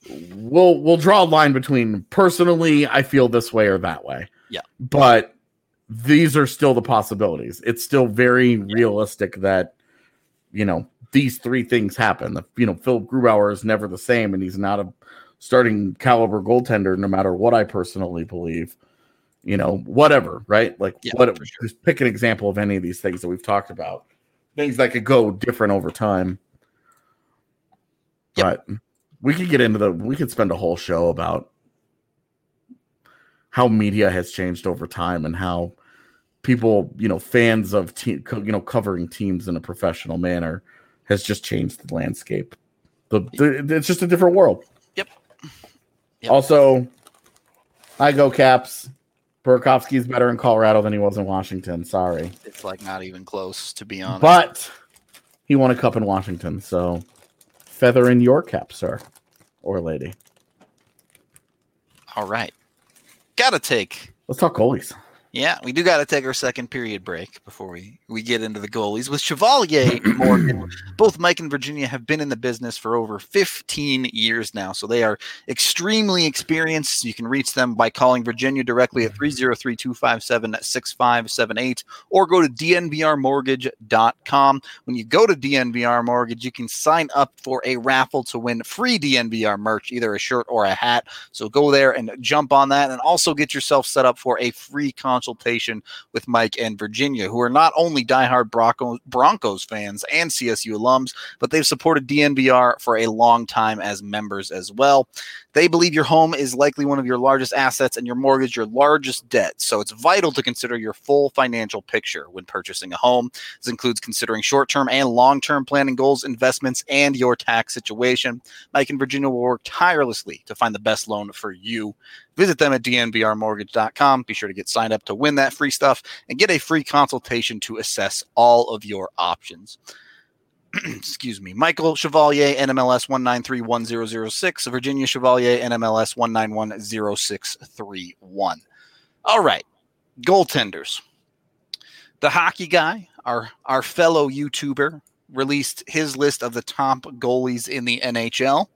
we'll we'll draw a line between personally I feel this way or that way. Yeah. But these are still the possibilities. It's still very realistic that you know these three things happen. The, you know, Philipp Grubauer is never the same, and he's not a starting caliber goaltender, no matter what I personally believe. You know, whatever, right? Like, Yeah, what? sure. Just pick an example of any of these things that we've talked about. Things that could go different over time. Yep. But we could get into the. We could spend a whole show about how media has changed over time and how people, you know, fans of team, co- you know, covering teams in a professional manner has just changed the landscape. The, the it's just a different world. Yep. Yep. Also, I go Caps. Burakovsky's better in Colorado than he was in Washington. Sorry, It's like not even close, to be honest. but he won a cup in Washington, so feather in your cap, sir or lady. All right. Gotta take. Let's talk goalies. Yeah, we do got to take our second period break before we, we get into the goalies. With Chevalier Mortgage, both Mike and Virginia have been in the business for over 15 years now. So they are extremely experienced. You can reach them by calling Virginia directly at 303 257 6578 or go to dnvrmortgage.com. When you go to DNVR Mortgage, you can sign up for a raffle to win free DNVR merch, either a shirt or a hat. So go there and jump on that and also get yourself set up for a free consultation with Mike and Virginia, who are not only diehard Bronco, Broncos fans and CSU alums, but they've supported DNVR for a long time as members as well. They believe your home is likely one of your largest assets and your mortgage your largest debt. So it's vital to consider your full financial picture when purchasing a home. This includes considering short term and long term planning goals, investments, and your tax situation. Mike and Virginia will work tirelessly to find the best loan for you. Visit them at dnvrmortgage.com. Be sure to get signed up to win that free stuff and get a free consultation to assess all of your options. Excuse me. Michael Chevalier, NMLS 1931006. Virginia Chevalier, NMLS 1910631. All right. Goaltenders. The hockey guy, our, our fellow YouTuber, released his list of the top goalies in the NHL.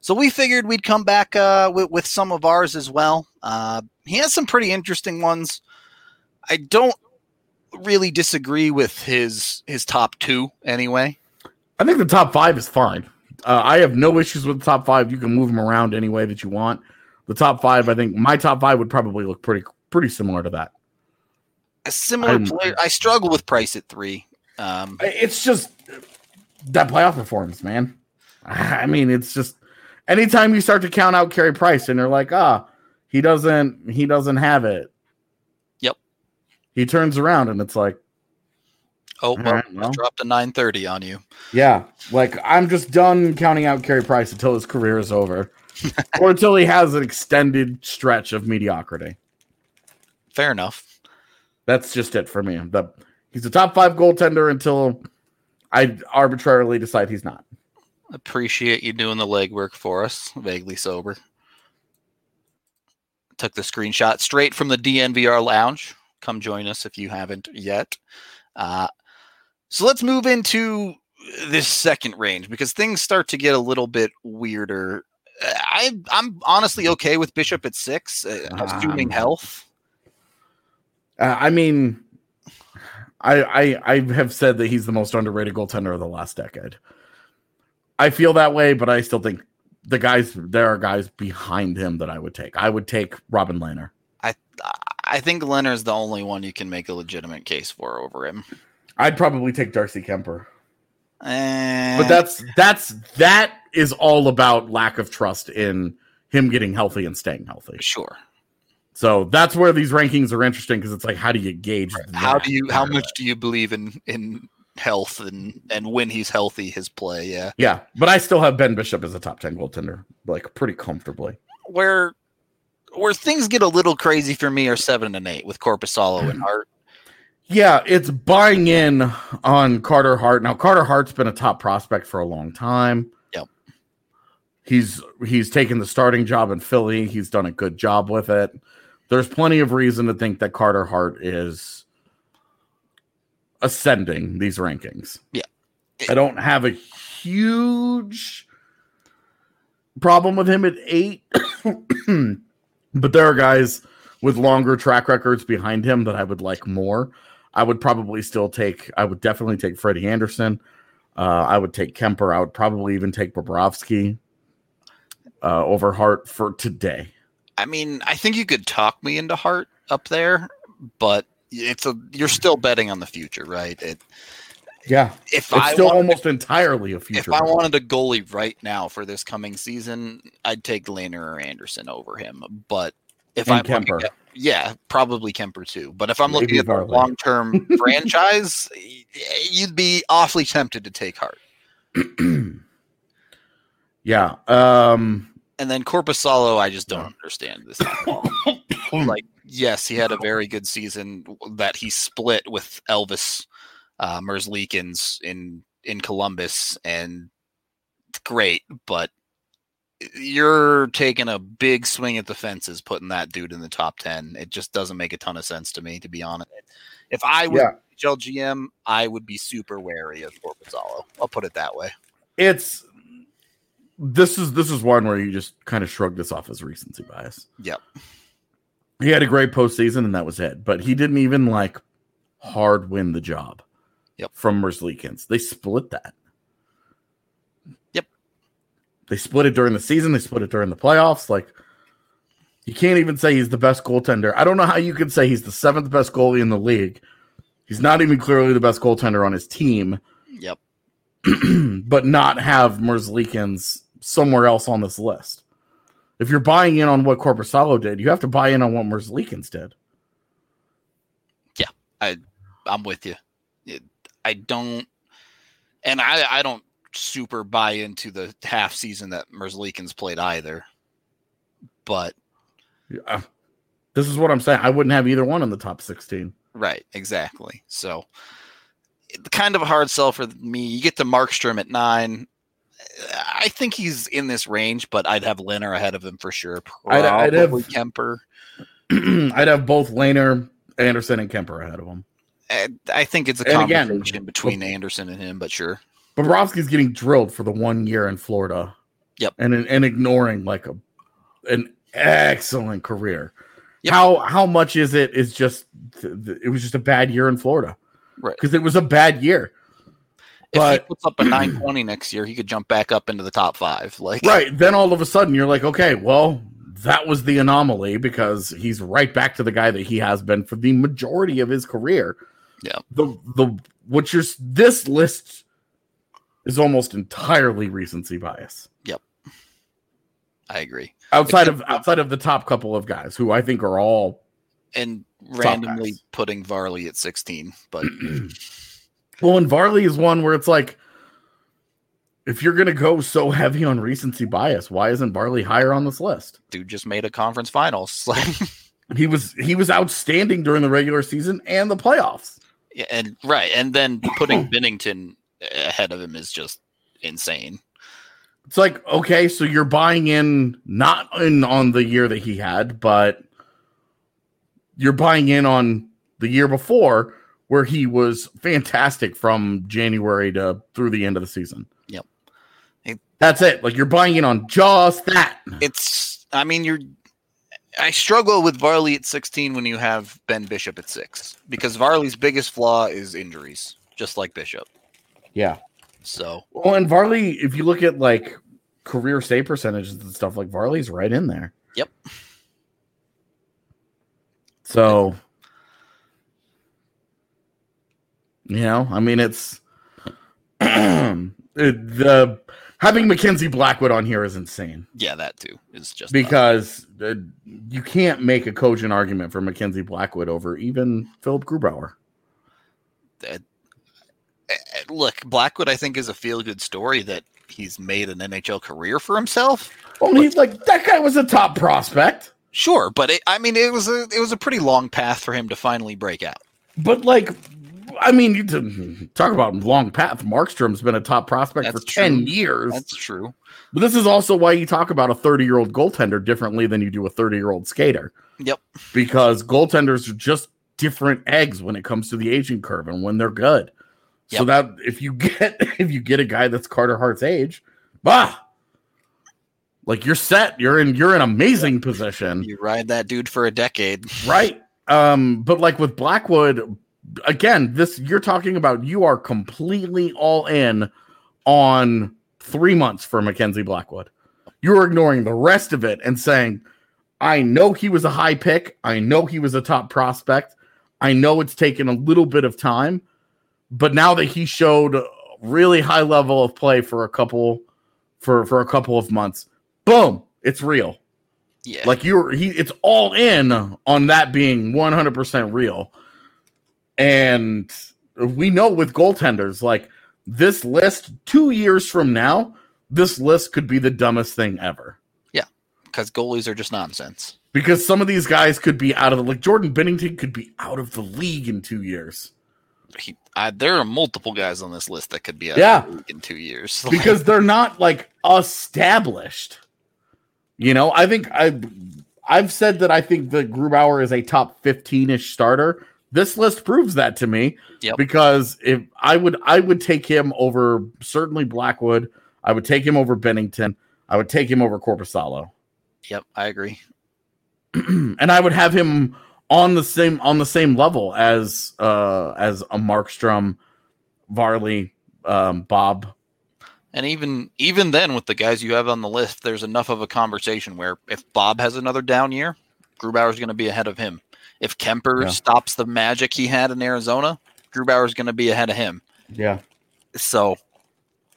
So we figured we'd come back uh, with, with some of ours as well. Uh, he has some pretty interesting ones. I don't really disagree with his his top two anyway. I think the top five is fine. Uh, I have no issues with the top five. You can move them around any way that you want. The top five, I think my top five would probably look pretty pretty similar to that. A similar I'm- player. I struggle with Price at three. Um, It's just that playoff performance, man. I mean, it's just anytime you start to count out Carey Price and they're like, ah, he doesn't he doesn't have it. Yep. He turns around and it's like, oh, well, right, well. dropped a nine thirty on you. yeah, like I'm just done counting out Carey Price until his career is over. or until he has an extended stretch of mediocrity. Fair enough. That's just it for me. The, he's a top five goaltender until I arbitrarily decide he's not. Appreciate you doing the legwork for us. Vaguely sober. Took the screenshot straight from the DNVR lounge. Come join us if you haven't yet. Uh, so let's move into this second range because things start to get a little bit weirder. Uh, I, I'm honestly okay with Bishop at six, uh, assuming Um, health. Uh, I mean, I, I I have said that he's the most underrated goaltender of the last decade. I feel that way, but I still think the guys there are guys behind him that I would take. I would take Robin Lehner. I I think Lehner's the only one you can make a legitimate case for over him. I'd probably take Darcy Kuemper. Eh, But that's that's that is all about lack of trust in him getting healthy and staying healthy. sure. So that's where these rankings are interesting because it's like, how do you gauge? How do you how much do you believe in in health and and when he's healthy his play? Yeah. Yeah, but I still have Ben Bishop as a top ten goaltender, like pretty comfortably. Where where things get a little crazy for me are seven and eight with Korpisalo and Hart. Yeah, it's buying in on Carter Hart. Now Carter Hart's been a top prospect for a long time. Yep. He's he's taken the starting job in Philly. He's done a good job with it. There's plenty of reason to think that Carter Hart is ascending these rankings. Yeah. I don't have a huge problem with him at eight, but there are guys with longer track records behind him that I would like more. I would probably still take. I would definitely take Freddie Andersen. Uh, I would take Kuemper. I would probably even take Bobrovsky uh, over Hart for today. I mean, I think you could talk me into Hart up there, but it's a you're still betting on the future, right? It, Yeah, if it's I still wanted, almost entirely a future. if I wanted a goalie right now for this coming season, I'd take Lehner or Andersen over him. But if And I'm Kuemper. at- yeah, probably Kuemper too. But if I'm Maybe looking at the long term franchise, you'd be awfully tempted to take Hart. yeah. Um, And then Korpisalo, I just don't understand this. like, yes, he had a very good season that he split with Elvis uh, in in Columbus, and great. But you're taking a big swing at the fences, putting that dude in the top ten. It just doesn't make a ton of sense to me, to be honest. If I was Yeah. HLGM, I would be super wary of Korpisalo. I'll put it that way. it's this is this is one where you just kind of shrug this off as recency bias. Yep. He had a great postseason and that was it, but he didn't even like hard win the job. Yep. From Merzlikins, they split that. Yep. They split it during the season. They split it during the playoffs. Like you can't even say he's the best goaltender. I don't know how you could say he's the seventh best goalie in the league. He's not even clearly the best goaltender on his team Yep. but not have Merzlikins somewhere else on this list. If you're buying in on what Korpisalo did, you have to buy in on what Merzlikins did. Yeah, I I'm with you. I don't, and I I don't super buy into the half season that Merzlikins played either. But Yeah. This is what I'm saying. I wouldn't have either one in the top 16. right, exactly. So kind of a hard sell for me. You get to Markstrom at nine. I think he's in this range, but I'd have Lehner ahead of him for sure. I'd- I'd have- Probably Kuemper. I'd have both Lehner, Andersen, and Kuemper ahead of him. And I think it's a And again, conversation between Andersen and him, but sure. Bobrovsky's getting drilled for the one year in Florida. Yep. And and ignoring like a an excellent career. Yep. How how much is it is just it was just a bad year in Florida. Right. Because it was a bad year. If But- he puts up a 920 next year, he could jump back up into the top five. Like, Right. Then all of a sudden you're like, okay, well, that was the anomaly because he's right back to the guy that he has been for the majority of his career. Yeah. The the what you're this list is almost entirely recency bias. Yep, I agree. Outside of outside of the top couple of guys who I think are all And randomly putting Varley at 16, but well, and Varley is one where it's like if you're gonna go so heavy on recency bias, why isn't Varley higher on this list? dude just made a conference finals. Like, He was he was outstanding during the regular season and the playoffs. yeah, and right, and then putting Binnington ahead of him is just insane. It's like, okay, so you're buying in not in on the year that he had, but you're buying in on the year before where he was fantastic from January to through the end of the season. Yep. It- That's it. Like you're buying in on just that. It's, I mean, you're. I struggle with Varley at 16 when you have Ben Bishop at six because Varley's biggest flaw is injuries, just like Bishop. Yeah. So Well, and Varley, if you look at like career save percentages and stuff, like Varley's right in there. Yep. So, you know, I mean, it's it- the having Mackenzie Blackwood on here is insane yeah, that too is just because uh, you can't make a cogent argument for Mackenzie Blackwood over even Philipp Grubauer. uh, uh, look, Blackwood, I think, is a feel good story that he's made an NHL career for himself. Well, he's like that guy was a top prospect. Sure, but it, I mean, it was a it was a pretty long path for him to finally break out. But like, I mean, you talk about long path. Markstrom's been a top prospect for That's ten years. That's true. but this is also why you talk about a thirty-year-old goaltender differently than you do a thirty-year-old skater, Yep. because goaltenders are just different eggs when it comes to the aging curve and when they're good. So that if you get if you get a guy that's Carter Hart's age, bah, like you're set. You're in you're in amazing position. You ride that dude for a decade. Right. Um, but like with Blackwood, again, this you're talking about you are completely all in on three months for Mackenzie Blackwood. You're ignoring the rest of it and saying, I know he was a high pick. I know he was a top prospect. I know it's taken a little bit of time, but now that he showed really high level of play for a couple for for a couple of months, boom, it's real. Yeah. Like you're he it's all in on that being 100% real. And we know with goaltenders like this list 2 years from now, this list could be the dumbest thing ever. Yeah, because goalies are just nonsense. Because some of these guys could be out of the like Jordan Binnington could be out of the league in 2 years. He, I, there are multiple guys on this list that could be out Yeah. of the league in two years. because they're not like established. You know, I think I I've said that I think that Grubauer is a top 15ish starter. This list proves that to me. Yep. Because if I would I would take him over certainly Blackwood, I would take him over Binnington, I would take him over Korpisalo. yep, I agree. and I would have him on the same on the same level as uh as a Markstrom, Varley, um, Bob, And even even then, with the guys you have on the list, there's enough of a conversation where if Bob has another down year, Grubauer's going to be ahead of him. If Kuemper Yeah. stops the magic he had in Arizona, Grubauer's going to be ahead of him. Yeah. So,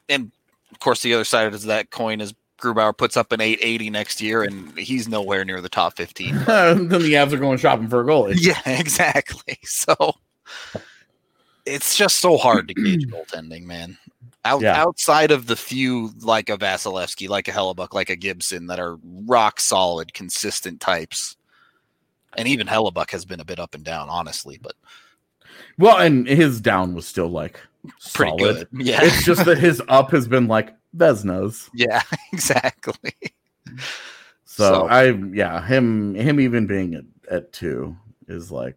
and of course, the other side of that coin is Grubauer puts up an 880 next year, and he's nowhere near the top 15. then the Avs are going shopping for a goalie. Yeah, exactly. So it's just so hard to gauge goaltending, man. Out, Yeah. Outside of the few like a Vasilevskiy, like a Hellebuyck, like a Gibson that are rock solid, consistent types. And even Hellebuyck has been a bit up and down, honestly, but Well, and his down was still like pretty solid. good. Yeah. It's just that his up has been like Vezina's. yeah, exactly. So, So- I yeah, him him even being at, at two is like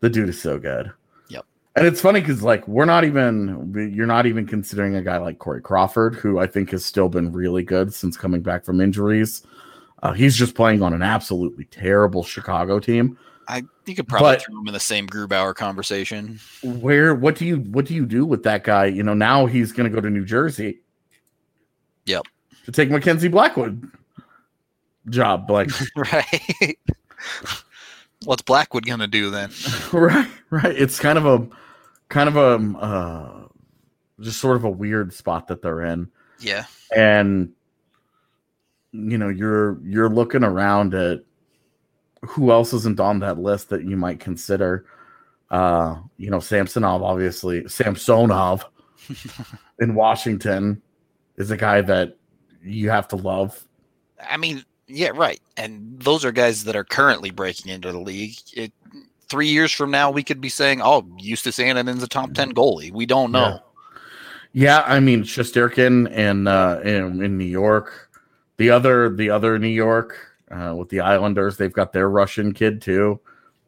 the dude is so good. Yep. And it's funny because like we're not even you're not even considering a guy like Corey Crawford, who I think has still been really good since coming back from injuries. Uh, he's just playing on an absolutely terrible Chicago team. I you could probably But- throw him in the same Grubauer conversation. Where what do you what do you do with that guy? You know, now he's going to go to New Jersey. Yep. To take Mackenzie Blackwood job, like right. What's Blackwood gonna do then? right, right. It's kind of a kind of a uh, just sort of a weird spot that they're in, Yeah. and you know you're you're looking around at who else isn't on that list that you might consider. Uh, you know, Samsonov, obviously, Samsonov in Washington is a guy that you have to love. I mean, yeah, right. And those are guys that are currently breaking into the league. It, three years from now, we could be saying, "Oh, Eustace Annanen's a top ten goalie." We don't know. Yeah, I mean Shesterkin and uh in, in New York. The other the other New York uh with the Islanders, they've got their Russian kid too,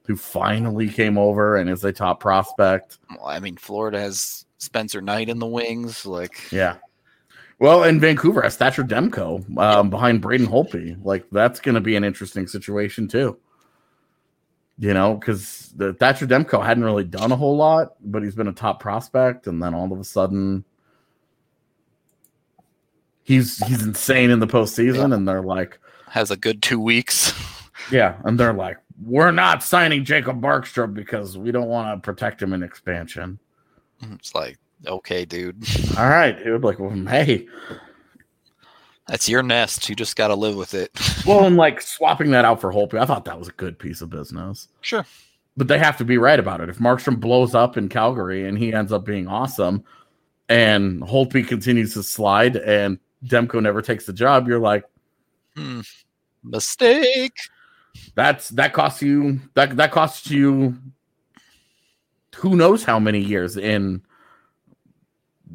who finally came over and is a top prospect. Well, I mean, Florida has Spencer Knight in the wings. Like, Yeah. Well, in Vancouver has Thatcher Demko um, behind Braden Holtby. Like that's going to be an interesting situation too. You know, because the Thatcher Demko hadn't really done a whole lot, but he's been a top prospect, and then all of a sudden, he's he's insane in the postseason, and they're like, has a good two weeks. yeah, and they're like, we're not signing Jacob Markstrom because we don't want to protect him in expansion. Mm, it's like, okay, dude, All right, dude. Like, well, hey, that's your nest. You just got to live with it. well, and like swapping that out for Holtby, I thought that was a good piece of business. sure. but they have to be right about it. If Markstrom blows up in Calgary and he ends up being awesome, and Holtby continues to slide and Demko never takes the job, you're like, Hmm. Mistake. that's that costs you that that costs you who knows how many years in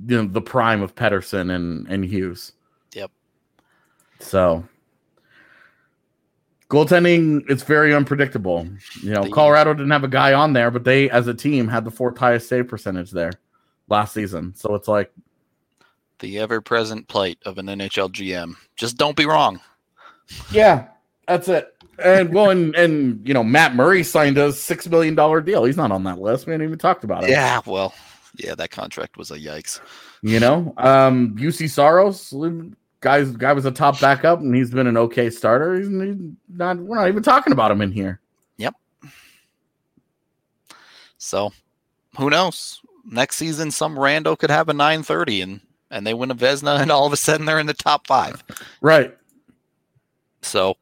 you know, the prime of Pettersson and and Hughes. Yep. So goaltending it's very unpredictable. You know, Colorado didn't have a guy on there, but they as a team had the fourth highest save percentage there last season. So it's like The ever present plight of an NHL GM. Just don't be wrong. Yeah, that's it. And well, and and you know, Matt Murray signed a six million dollar deal. He's not on that list. We haven't even talked about it. Yeah, well, yeah, that contract was a yikes. You know, um, Juuse Saros, guys, guy was a top backup, and he's been an okay starter. He's, not. We're not even talking about him in here. Yep. So who knows? Next season, some rando could have a 930 and and they win a Vezina, and all of a sudden they're in the top five. Right. So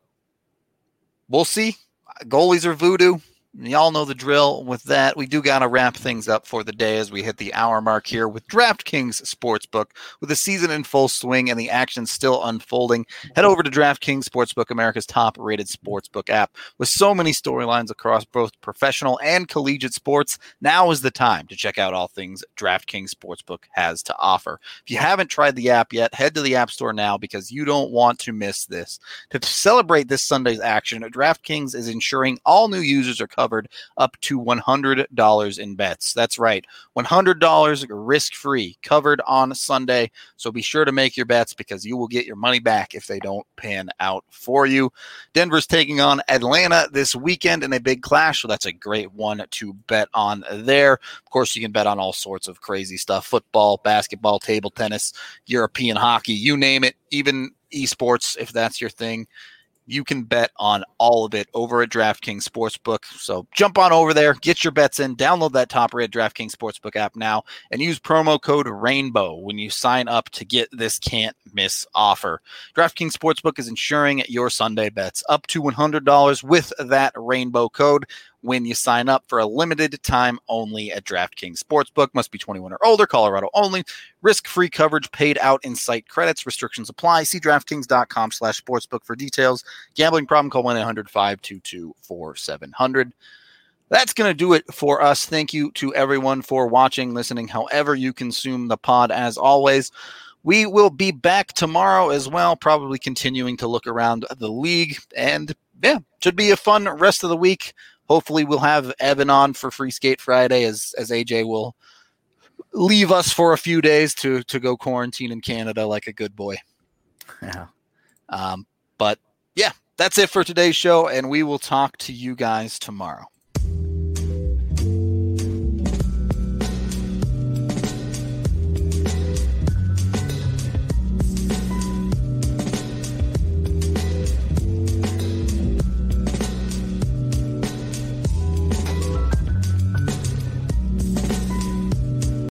we'll see. Goalies are voodoo. Y'all know the drill with that. We do got to wrap things up for the day as we hit the hour mark here with DraftKings Sportsbook. With the season in full swing and the action still unfolding, head over to DraftKings Sportsbook, America's top rated sportsbook app. With so many storylines across both professional and collegiate sports, now is the time to check out all things DraftKings Sportsbook has to offer. If you haven't tried the app yet, head to the App Store now because you don't want to miss this. To celebrate this Sunday's action, DraftKings is ensuring all new users are covered up to $100 in bets. That's right, $100 risk free covered on Sunday. So be sure to make your bets because you will get your money back if they don't pan out for you. Denver's taking on Atlanta this weekend in a big clash, so that's a great one to bet on there. Of course, you can bet on all sorts of crazy stuff football, basketball, table tennis, European hockey, you name it, even esports if that's your thing. You can bet on all of it over at DraftKings Sportsbook. So jump on over there, get your bets in, download that top rated DraftKings Sportsbook app now, and use promo code RAINBOW when you sign up to get this can't miss offer. DraftKings Sportsbook is insuring your Sunday bets up to $100 with that rainbow code when you sign up for a limited time only at DraftKings Sportsbook. Must be 21 or older, Colorado only. Risk-free coverage paid out in site credits. Restrictions apply. See DraftKings.com slash sportsbook for details. Gambling problem, call 1-800-522-4700. That's going to do it for us. Thank you to everyone for watching, listening, however you consume the pod as always. We will be back tomorrow as well, probably continuing to look around the league. And yeah, should be a fun rest of the week. Hopefully, we'll have Evan on for Free Skate Friday as as AJ will leave us for a few days to to go quarantine in Canada like a good boy. Yeah. Um, but yeah, that's it for today's show, and we will talk to you guys tomorrow.